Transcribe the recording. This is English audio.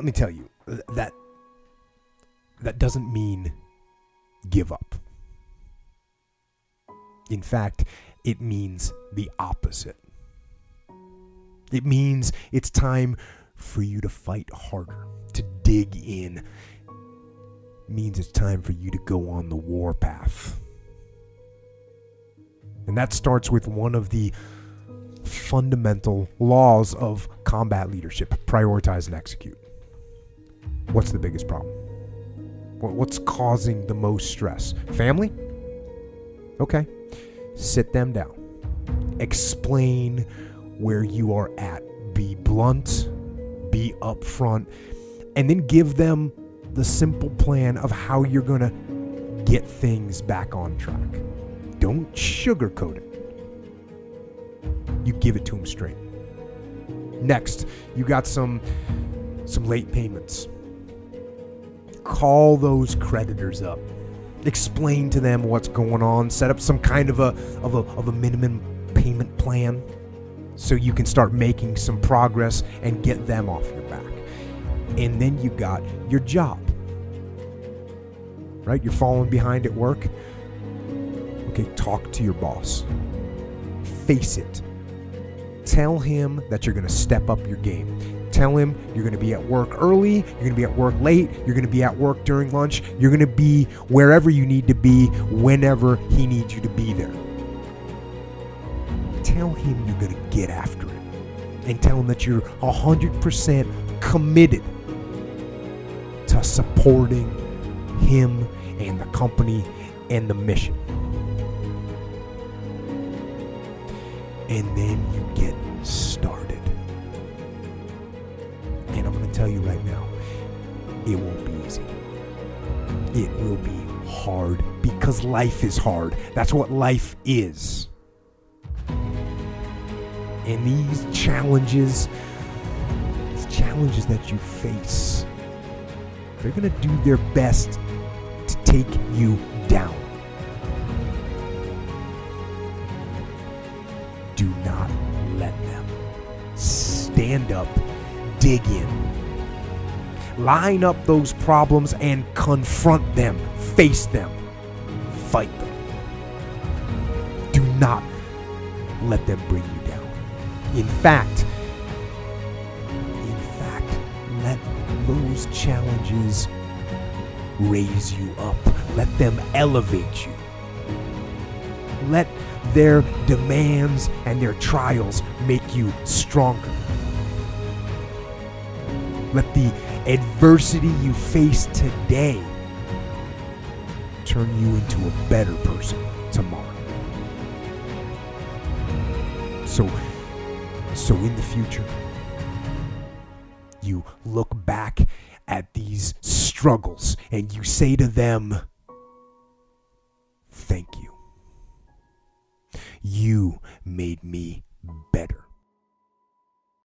let me tell you that that doesn't mean give up. In fact, it means the opposite. It means it's time for you to fight harder, to dig in. It means it's time for you to go on the war path. And that starts with one of the fundamental laws of combat leadership prioritize and execute. What's the biggest problem? What's causing the most stress? Family? Okay. Sit them down. Explain where you are at. Be blunt, be upfront, and then give them the simple plan of how you're going to get things back on track. Don't sugarcoat it. You give it to them straight. Next, you got some some late payments. Call those creditors up. Explain to them what's going on. Set up some kind of a of a of a minimum payment plan so you can start making some progress and get them off your back. And then you got your job. Right? You're falling behind at work. Okay, talk to your boss. Face it Tell him that you're going to step up your game. Tell him you're going to be at work early, you're going to be at work late, you're going to be at work during lunch, you're going to be wherever you need to be whenever he needs you to be there. Tell him you're going to get after it. And tell him that you're 100% committed to supporting him and the company and the mission. and then you get started. Tell you right now, it won't be easy. It will be hard because life is hard. That's what life is. And these challenges, these challenges that you face, they're going to do their best to take you down. do not let them. Stand up, dig in, line up those problems and confront them, face them, fight them. Do not let them bring you down. In fact, in fact, let those challenges raise you up. Let them elevate you. Let their demands and their trials make you stronger. Let the adversity you face today turn you into a better person tomorrow. So, so in the future, you look back at these struggles and you say to them, Thank you. You made me